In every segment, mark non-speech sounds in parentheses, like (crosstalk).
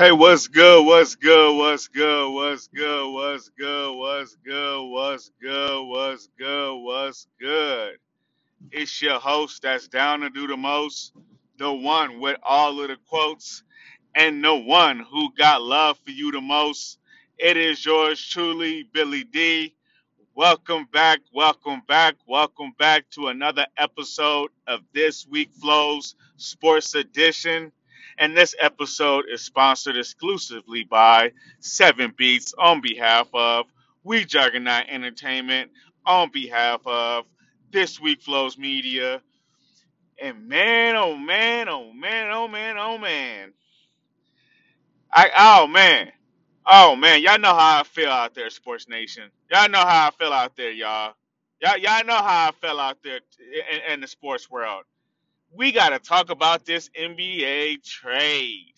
Hey, what's good? What's good? What's good? What's good? What's good? What's good? What's good? What's good? What's good? It's your host that's down to do the most, the one with all of the quotes, and the one who got love for you the most. It is yours truly, Billy D. Welcome back, welcome back, welcome back to another episode of This Week Flows Sports Edition. And this episode is sponsored exclusively by Seven Beats on behalf of We Juggernaut Entertainment, on behalf of This Week Flows Media. And man, oh man, oh man, oh man, oh man. I oh man. Oh man, y'all know how I feel out there, Sports Nation. Y'all know how I feel out there, y'all. Y'all, y'all know how I feel out there in, in the sports world. We got to talk about this NBA trade.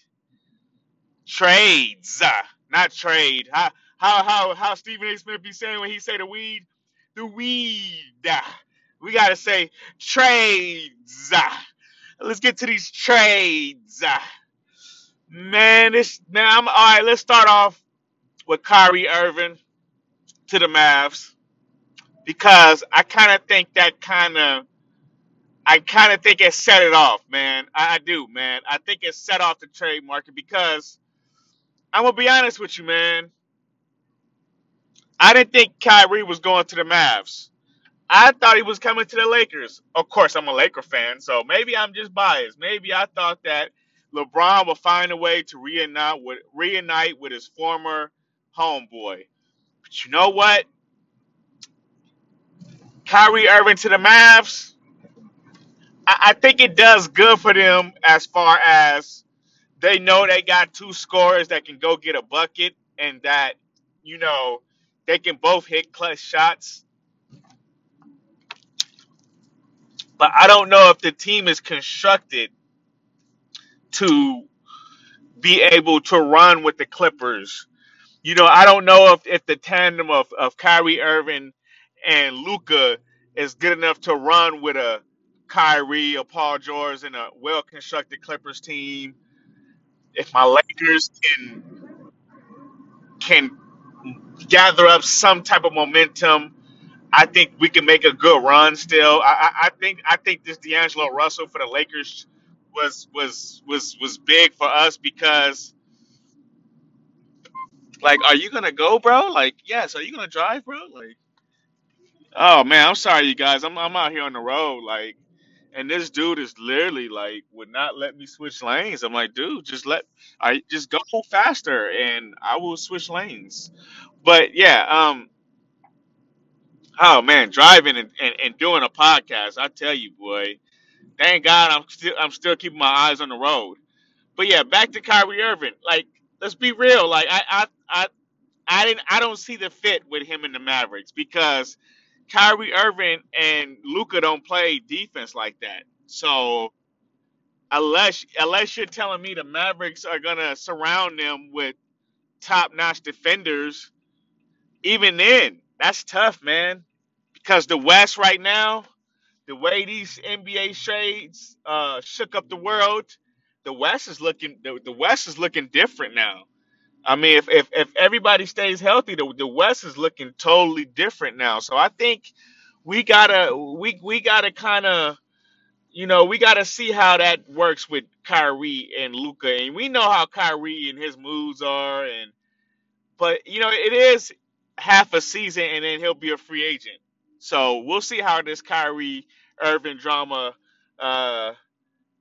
Trades, uh, not trade. How how how how Stephen A. Smith be saying when he say the weed, the weed. uh, We got to say trades. uh. Let's get to these trades. Man, this man. I'm, all right, let's start off with Kyrie Irving to the Mavs because I kind of think that kind of I kind of think it set it off, man. I, I do, man. I think it set off the trade market because I'm gonna be honest with you, man. I didn't think Kyrie was going to the Mavs. I thought he was coming to the Lakers. Of course, I'm a Laker fan, so maybe I'm just biased. Maybe I thought that LeBron would find a way to reunite with reunite with his former homeboy. But you know what? Kyrie Irving to the Mavs. I, I think it does good for them as far as they know they got two scorers that can go get a bucket and that, you know, they can both hit clutch shots. But I don't know if the team is constructed to be able to run with the Clippers. You know, I don't know if, if the tandem of, of Kyrie Irving and Luka is good enough to run with a Kyrie or Paul George and a well constructed Clippers team. If my Lakers can can gather up some type of momentum, I think we can make a good run still. I, I, I think I think this D'Angelo Russell for the Lakers was was was was big for us because like are you gonna go bro? Like yes. Are you gonna drive bro? Like oh man i'm sorry you guys. I'm, I'm out here on the road. Like and this dude is literally like would not let me switch lanes. I'm like dude just let i just go faster and i will switch lanes. But yeah um oh man driving and, and, and doing a podcast i tell you boy thank god i'm still i'm still keeping my eyes on the road. But yeah back to Kyrie Irving. Like let's be real. Like i i i, I didn't i don't see the fit with him in the mavericks because Kyrie Irving and Luka don't play defense like that. So unless unless you're telling me the Mavericks are gonna surround them with top notch defenders, even then, that's tough, man. Because the West right now, the way these NBA trades uh, shook up the world, the West is looking the, the West is looking different now. I mean, if, if if everybody stays healthy, the the West is looking totally different now. So I think we gotta we we gotta kind of you know we gotta see how that works with Kyrie and Luka, and we know how Kyrie and his moods are, and but you know it is half a season, and then he'll be a free agent. So we'll see how this Kyrie Irving drama uh,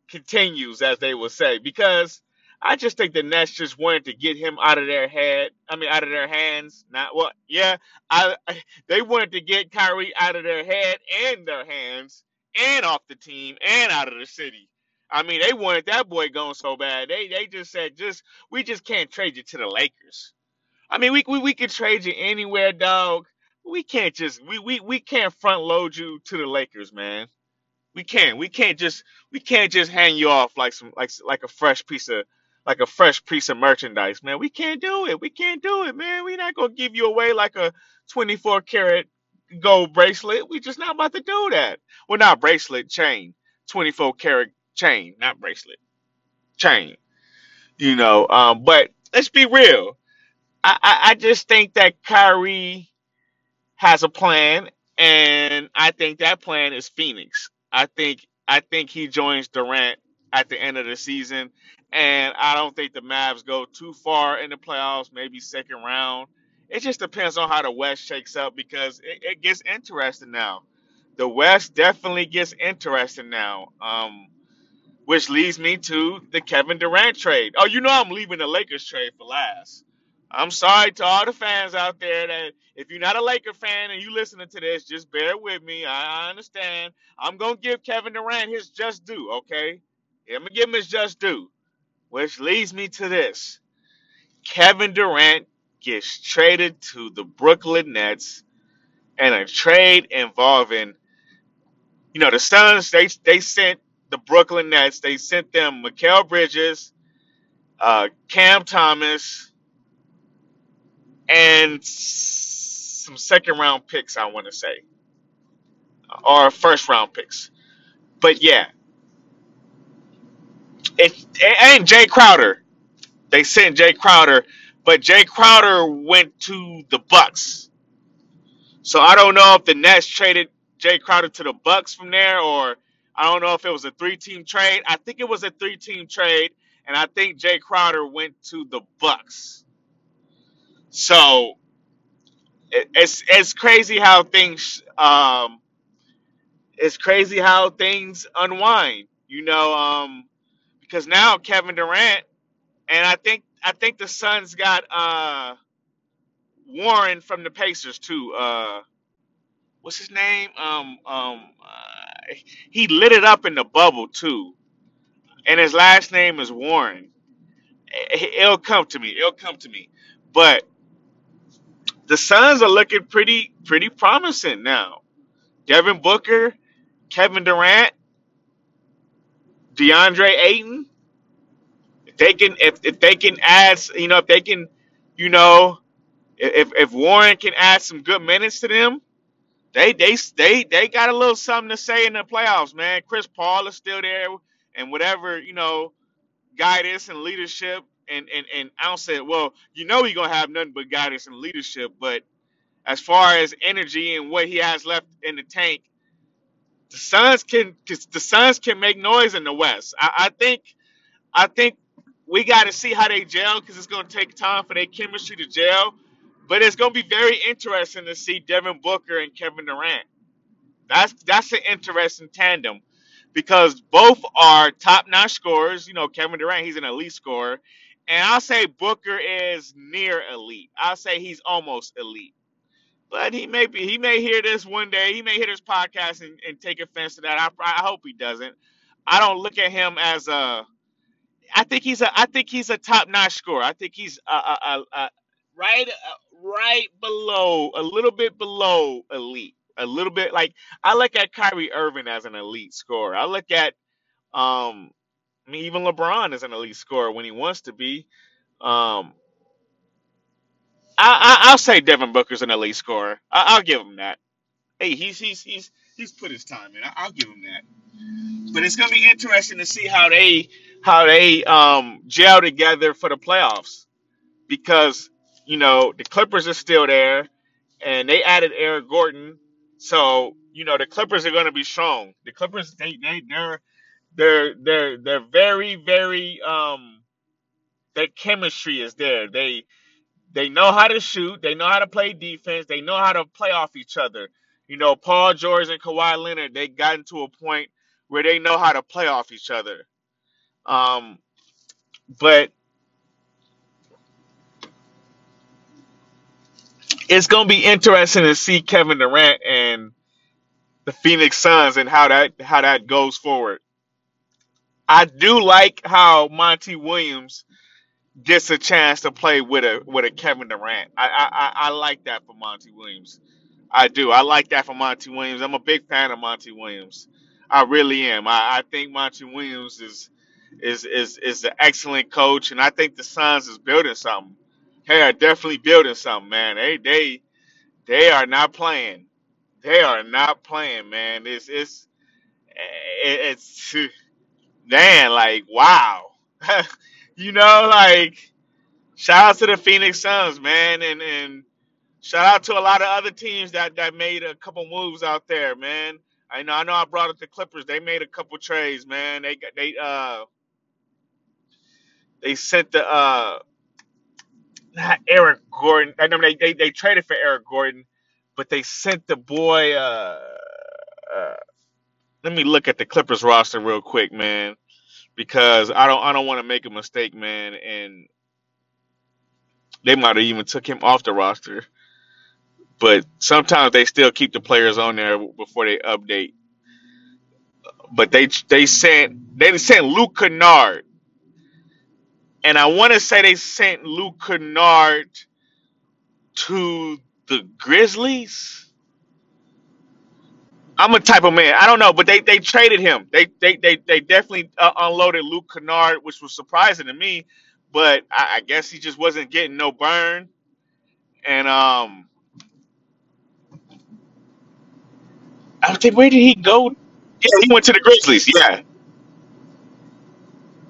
continues, as they will say, because I just think the Nets just wanted to get him out of their head. I mean, out of their hands. Not what? Yeah, I. (laughs) They wanted to get Kyrie out of their head and their hands, and off the team, and out of the city. I mean, they wanted that boy going so bad. They they just said, just we just can't trade you to the Lakers. I mean, we we, we could trade you anywhere, dog. We can't just we, we we can't front load you to the Lakers, man. We can't. We can't just we can't just hang you off like some like like a fresh piece of like a fresh piece of merchandise, man. We can't do it. We can't do it, man. We're not gonna give you away like a 24 karat gold bracelet. We just not about to do that. Well, not bracelet, chain. 24 karat chain, not bracelet, chain. You know, um, but let's be real. I, I, I just think that Kyrie has a plan, and I think that plan is Phoenix. I think I think he joins Durant at the end of the season, and I don't think the Mavs go too far in the playoffs, maybe second round. It just depends on how the West shakes up because it, it gets interesting now. The West definitely gets interesting now. Um, which leads me to the Kevin Durant trade. Oh, you know I'm leaving the Lakers trade for last. I'm sorry to all the fans out there that if you're not a Laker fan and you're listening to this, just bear with me. I I understand. I'm gonna give Kevin Durant his just due, okay? I'm gonna give him his just due. Which leads me to this. Kevin Durant gets traded to the Brooklyn Nets and a trade involving, you know, the Suns, they they sent the Brooklyn Nets, they sent them Mikal Bridges, uh, Cam Thomas, and some second round picks, I want to say, or first round picks. But yeah, it, and Jay Crowder. They sent Jay Crowder, but Jay Crowder went to the Bucks. So I don't know if the Nets traded Jay Crowder to the Bucks from there, or I don't know if it was a three team trade. I think it was a three team trade, and I think Jay Crowder went to the Bucks. So it, it's it's crazy how things um it's crazy how things unwind you know um because now Kevin Durant and I think I think the Suns got uh Warren from the Pacers too uh what's his name? Um um uh, he lit it up in the bubble too. And his last name is Warren. It- it'll come to me it'll come to me. But the Suns are looking pretty pretty promising now. Devin Booker Kevin Durant DeAndre Ayton, if they can if, if they can add you know if they can you know if if Warren can add some good minutes to them, they they they they got a little something to say in the playoffs, man. Chris Paul is still there and whatever, you know, guidance and leadership and and and I say well, you know he's gonna have nothing but guidance and leadership, but as far as energy and what he has left in the tank, the Suns can the Suns can make noise in the West. I, I think I think we got to see how they gel because it's going to take time for their chemistry to gel. But it's going to be very interesting to see Devin Booker and Kevin Durant. That's that's an interesting tandem because both are top-notch scorers. You know, Kevin Durant, he's an elite scorer, and I'll say Booker is near elite. I'll say he's almost elite. But he may be he may hear this one day. He may hear this podcast and, and take offense to that. I, I hope he doesn't. I don't look at him as a I think he's a I think he's a top notch scorer. I think he's a, uh, uh, uh, right uh, right below a little bit below elite. A little bit like I look at Kyrie Irving as an elite scorer. I look at um I mean even LeBron is an elite scorer when he wants to be. Um I, I I'll say Devin Booker's an elite scorer. I, I'll give him that. Hey, he's he's he's he's put his time in. I, I'll give him that. But it's gonna be interesting to see how they how they um gel together for the playoffs because you know the Clippers are still there, and they added Eric Gordon, so you know the Clippers are to be strong. The Clippers they they they're they're they're they're very very um their chemistry is there. They they know how to shoot, they know how to play defense, they know how to play off each other. You know, Paul George and Kawhi Leonard they gotten to a point where they know how to play off each other. Um, but it's gonna be interesting to see Kevin Durant and the Phoenix Suns and how that how that goes forward. I do like how Monty Williams gets a chance to play with a with a Kevin Durant. I I, I like that for Monty Williams. I do. I like that for Monty Williams. I'm a big fan of Monty Williams. I really am. I, I think Monty Williams is is is is an excellent coach, and I think the Suns is building something. They are definitely building something, man. They they they are not playing. They are not playing, man. It's it's it- it's (laughs) man, like wow. (laughs) you know, like shout out to the Phoenix Suns, man, and and shout out to a lot of other teams that that made a couple moves out there, man. I know I know I brought up the Clippers. They made a couple trades, man. They got they uh they sent the uh not Eric Gordon. I know they, they they traded for Eric Gordon, but they sent the boy. Uh, uh, let me look at the Clippers roster real quick, man, because I don't I don't want to make a mistake, man, and they might have even took him off the roster. But sometimes they still keep the players on there before they update. But they they sent they sent Luke Kennard, and I want to say they sent Luke Kennard to the Grizzlies I'm a type of man. I don't know, but they they traded him. They they they they definitely uh, unloaded Luke Kennard, which was surprising to me. But I, I guess he just wasn't getting no burn. And um, I think where did he go? Yeah, he went to the Grizzlies. Yeah,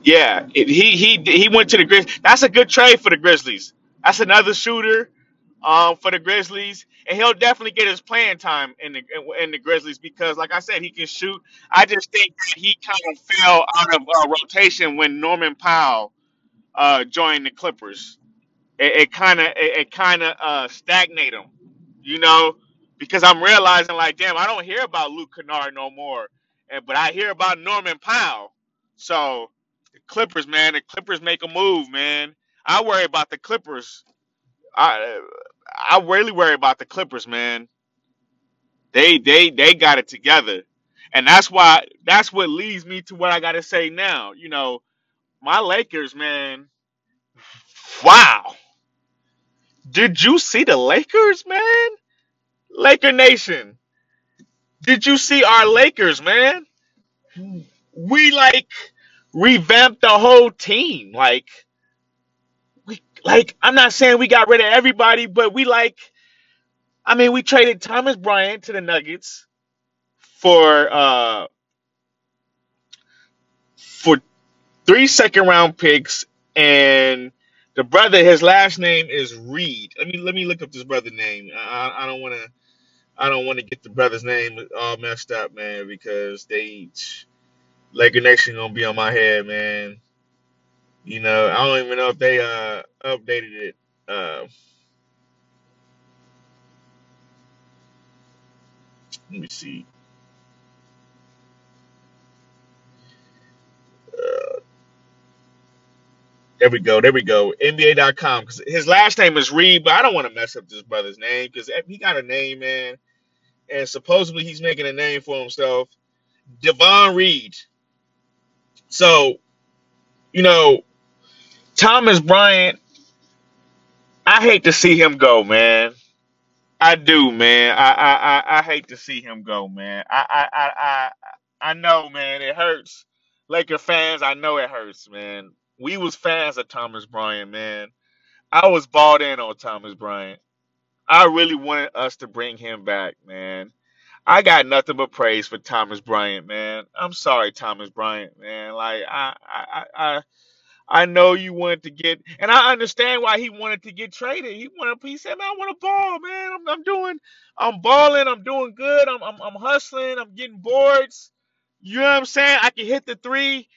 Yeah, it, he he he went to the Grizzlies. That's a good trade for the Grizzlies. That's another shooter um, for the Grizzlies, and he'll definitely get his playing time in the in the Grizzlies because, like I said, he can shoot. I just think that he kind of fell out of uh, rotation when Norman Powell uh, joined the Clippers it kind of it, kind of uh stagnate them, you know, because I'm realizing like, damn, I don't hear about Luke Kennard no more, and but I hear about Norman Powell. So the Clippers, man, the Clippers make a move, man. I worry about the Clippers. I I really worry about the Clippers, man. They they they got it together, and that's why that's what leads me to what I got to say now. You know, my Lakers, man. Wow, did you see the Lakers, man? Laker Nation, did you see our Lakers, man? We like revamped the whole team. Like like I'm not saying we got rid of everybody, but we like I mean we traded Thomas Bryant to the Nuggets for uh for three second round picks and the brother his last name is Reed. Let me let me look up this brother name. I I don't want to I don't want to get the brother's name all messed up, man, because they Laker Nation gonna be on my head, man. You know, I don't even know if they uh updated it. Uh, let me see. Uh, there we go. There we go. NBA.com. Because his last name is Reed, but I don't want to mess up this brother's name because he got a name, man. And supposedly he's making a name for himself. Davon Reed. So, you know, Thomas Bryant, I hate to see him go, man. I do, man. I I I, I hate to see him go, man. I I I I, I know, man. It hurts. Laker fans, I know it hurts, man. We was fans of Thomas Bryant, man. I was bought in on Thomas Bryant. I really wanted us to bring him back, man. I got nothing but praise for Thomas Bryant, man. I'm sorry, Thomas Bryant, man. Like I I I I know you wanted to get, and I understand why he wanted to get traded. He wanted, he said, "Man, I want to ball, man. I'm, I'm doing, I'm balling. I'm doing good. I'm, I'm, I'm hustling. I'm getting boards. You know what I'm saying? I can hit the three.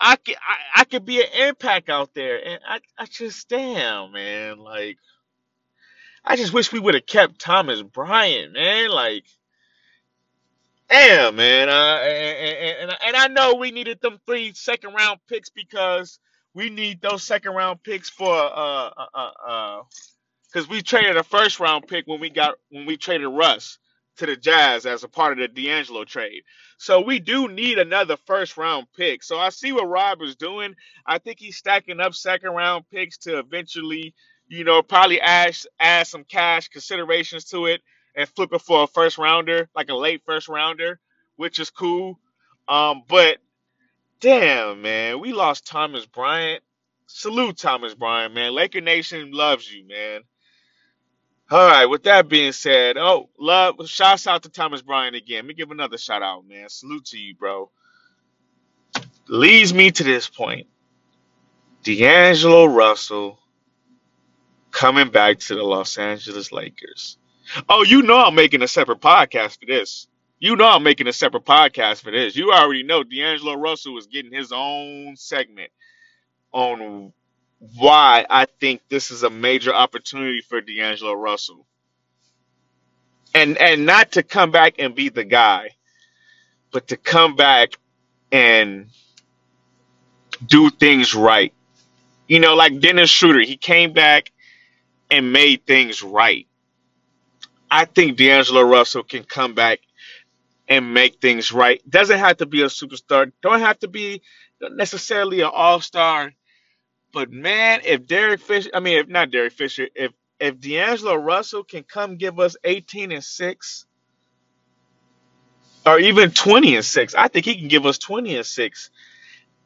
I can, I, I could be an impact out there. And I, I just, damn, man. Like, I just wish we would have kept Thomas Bryant, man. Like, damn, man. Uh, and, and, and and I know we needed them three second round picks because we need those second round picks for uh uh uh uh because we traded a first round pick when we got when we traded Russ to the Jazz as a part of the D'Angelo trade. So we do need another first round pick. So I see what Rob is doing. I think he's stacking up second round picks to eventually, you know, probably add add some cash considerations to it and flip it for a first rounder, like a late first rounder, which is cool. Um, but damn, man, we lost Thomas Bryant. Salute Thomas Bryant, man. Laker Nation loves you, man. All right, with that being said, oh, love, shouts out to Thomas Bryant again. Let me give another shout out, man. Salute to you, bro. Leads me to this point. D'Angelo Russell coming back to the Los Angeles Lakers. Oh, you know I'm making a separate podcast for this. You know I'm making a separate podcast for this. You already know D'Angelo Russell is getting his own segment on why I think this is a major opportunity for D'Angelo Russell. And and not to come back and be the guy, but to come back and do things right. You know, like Dennis Schroeder, he came back and made things right. I think D'Angelo Russell can come back and make things right. Doesn't have to be a superstar. Don't have to be necessarily an all star. But man, if Derek Fisher, I mean, if not Derek Fisher, if if D'Angelo Russell can come give us 18 and six, or even 20 and six, I think he can give us 20 and six,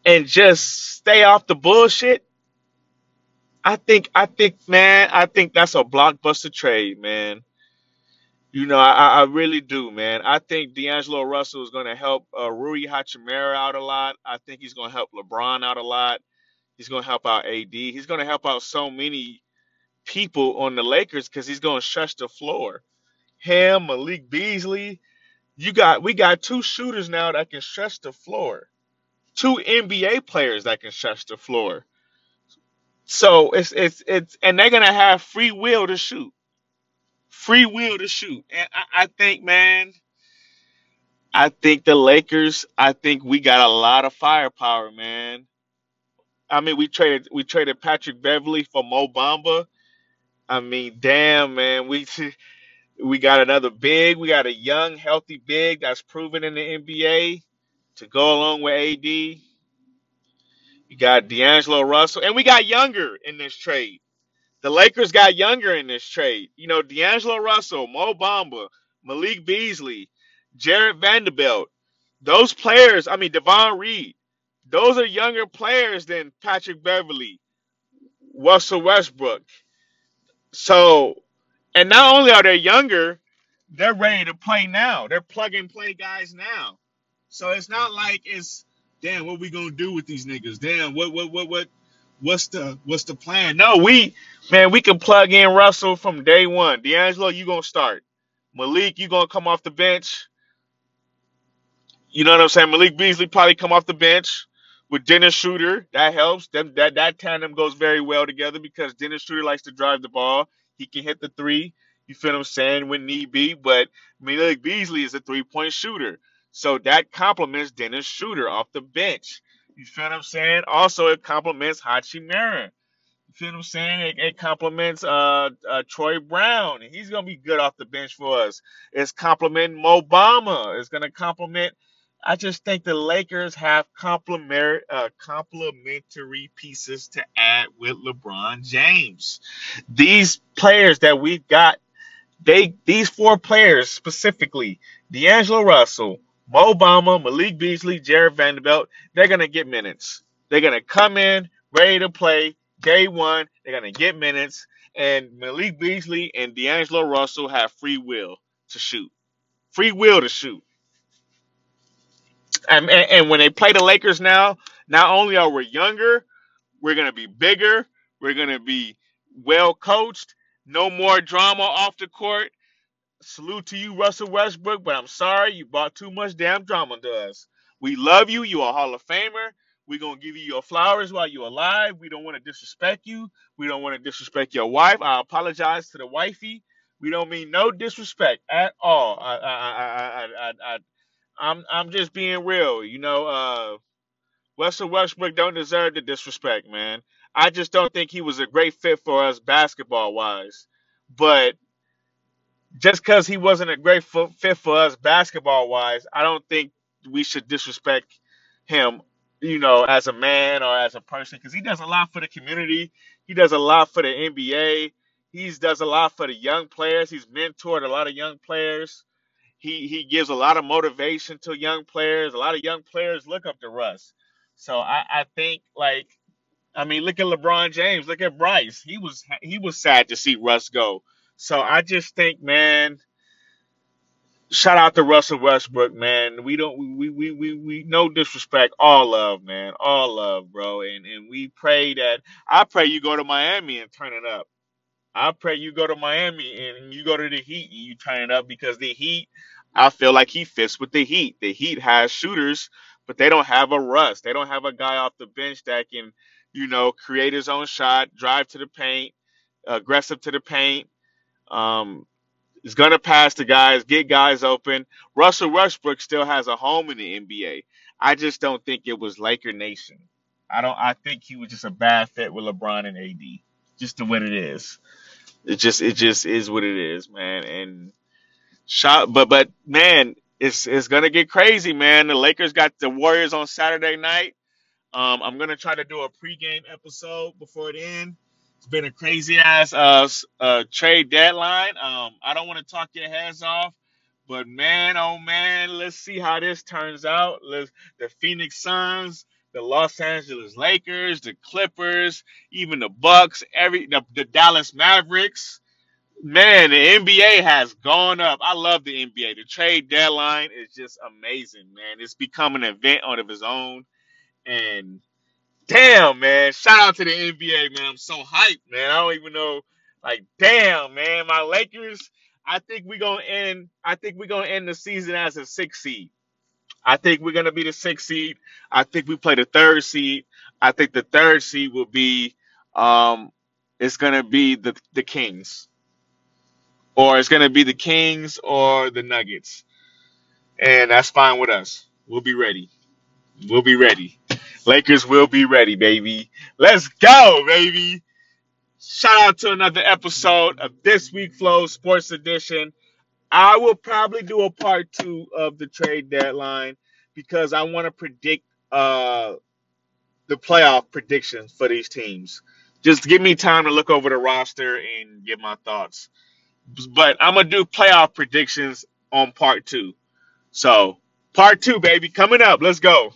and just stay off the bullshit. I think, I think, man, I think that's a blockbuster trade, man. You know, I, I really do, man. I think D'Angelo Russell is going to help uh, Rui Hachimura out a lot. I think he's going to help LeBron out a lot. He's going to help out AD. He's going to help out so many people on the Lakers because he's going to stretch the floor. Him, Malik Beasley. You got we got two shooters now that can stretch the floor. Two NBA players that can stretch the floor. So it's it's it's and they're gonna have free will to shoot. Free will to shoot. And I, I think, man, I think the Lakers, I think we got a lot of firepower, man. I mean, we traded we traded Patrick Beverley for Mo Bamba. I mean, damn, man, we (laughs) we got another big. We got a young, healthy big that's proven in the NBA to go along with AD. You got D'Angelo Russell, and we got younger in this trade. The Lakers got younger in this trade. You know, D'Angelo Russell, Mo Bamba, Malik Beasley, Jarred Vanderbilt. Those players, I mean, Davon Reed, those are younger players than Patrick Beverley, Russell Westbrook. So, and not only are they younger, they're ready to play now. They're plug and play guys now. So it's not like it's damn what we gonna do with these niggas. Damn, what what what what what's the what's the plan? No, we man, we can plug in Russell from day one. D'Angelo, you gonna start. Malik, you gonna come off the bench. You know what I'm saying? Malik Beasley probably come off the bench with Dennis Schroeder. That helps. Them that that tandem goes very well together because Dennis Schroeder likes to drive the ball. He can hit the three. You feel what I'm saying when need be. But Malik Beasley is a three point shooter, so that complements Dennis Schroeder off the bench. You feel what I'm saying? Also, it complements Hachimura. Feel what I'm saying? It, it complements uh, uh, Troy Brown. He's gonna be good off the bench for us. It's complementing Mo Bamba. It's gonna complement I just think the Lakers have complementary uh, complementary pieces to add with LeBron James. These players that we've got, they these four players specifically, D'Angelo Russell, Mo Bamba, Malik Beasley, Jarred Vanderbilt, they're gonna get minutes. They're gonna come in ready to play day one. They're gonna get minutes, and Malik Beasley and D'Angelo Russell have free will to shoot. Free will to shoot. And, and, and when they play the Lakers now, not only are we younger, we're to be bigger, we're to be well coached, no more drama off the court. Salute to you, Russell Westbrook, but I'm sorry you brought too much damn drama to us. We love you. You're a Hall of Famer. We're going to give you your flowers while you're alive. We don't want to disrespect you. We don't want to disrespect your wife. I apologize to the wifey. We don't mean no disrespect at all. I, I, I, I, I, I, I'm I'm just being real. You know, uh Russell Westbrook don't deserve the disrespect, man. I just don't think he was a great fit for us basketball wise. But just because he wasn't a great fit for us basketball wise, I don't think we should disrespect him, you know, as a man or as a person because he does a lot for the community. He does a lot for the NBA. He does a lot for the young players. He's mentored a lot of young players he he gives a lot of motivation to young players. A lot of young players look up to Russ. So I, I think like I mean look at LeBron James, look at Bryce. He was he was sad to see Russ go. So I just think man shout out to Russell Westbrook, man. We don't we we we we no disrespect, all love, man, all love, bro. And and we pray that I pray you go to Miami and turn it up. I pray you go to Miami and you go to the Heat and you turn it up because the Heat, I feel like he fits with the Heat. The Heat has shooters, but they don't have a Russ. They don't have a guy off the bench that can, you know, create his own shot, drive to the paint, aggressive to the paint. Um, is going to pass the guys, get guys open. Russell Westbrook still has a home in the NBA. I just don't think it was Laker Nation. I don't. I think he was just a bad fit with LeBron and AD. Just the way it is. It just it just is what it is, man. And shot, but but man, it's it's gonna get crazy, man. The Lakers got the Warriors on Saturday night. Um, I'm gonna try to do a pregame episode before the end. Been a crazy ass uh, uh trade deadline. Um, I don't want to talk your heads off, but man, oh man, let's see how this turns out. Let's, the Phoenix Suns, the Los Angeles Lakers, the Clippers, even the Bucks, every the, the Dallas Mavericks. Man, the NBA has gone up. I love the NBA. The trade deadline is just amazing, man. It's become an event on of its own. And damn, man, shout out to the NBA, man. I'm so hyped, man. I don't even know. Like, damn, man, my Lakers. I think we're gonna end. I think we're gonna end the season as a six seed. I think we're gonna be the sixth seed. I think we play the third seed. I think the third seed will be, um, it's gonna be the the Kings or it's to be the Kings or the Nuggets, and that's fine with us. We'll be ready. We'll be ready. Lakers will be ready, baby. Let's go, baby. Shout out to another episode of This Week Flow Sports Edition. I will probably do a part two of the trade deadline because I want to predict uh, the playoff predictions for these teams. Just give me time to look over the roster and get my thoughts. but I'm gonna do playoff predictions on part two. So part two, baby, coming up. Let's go.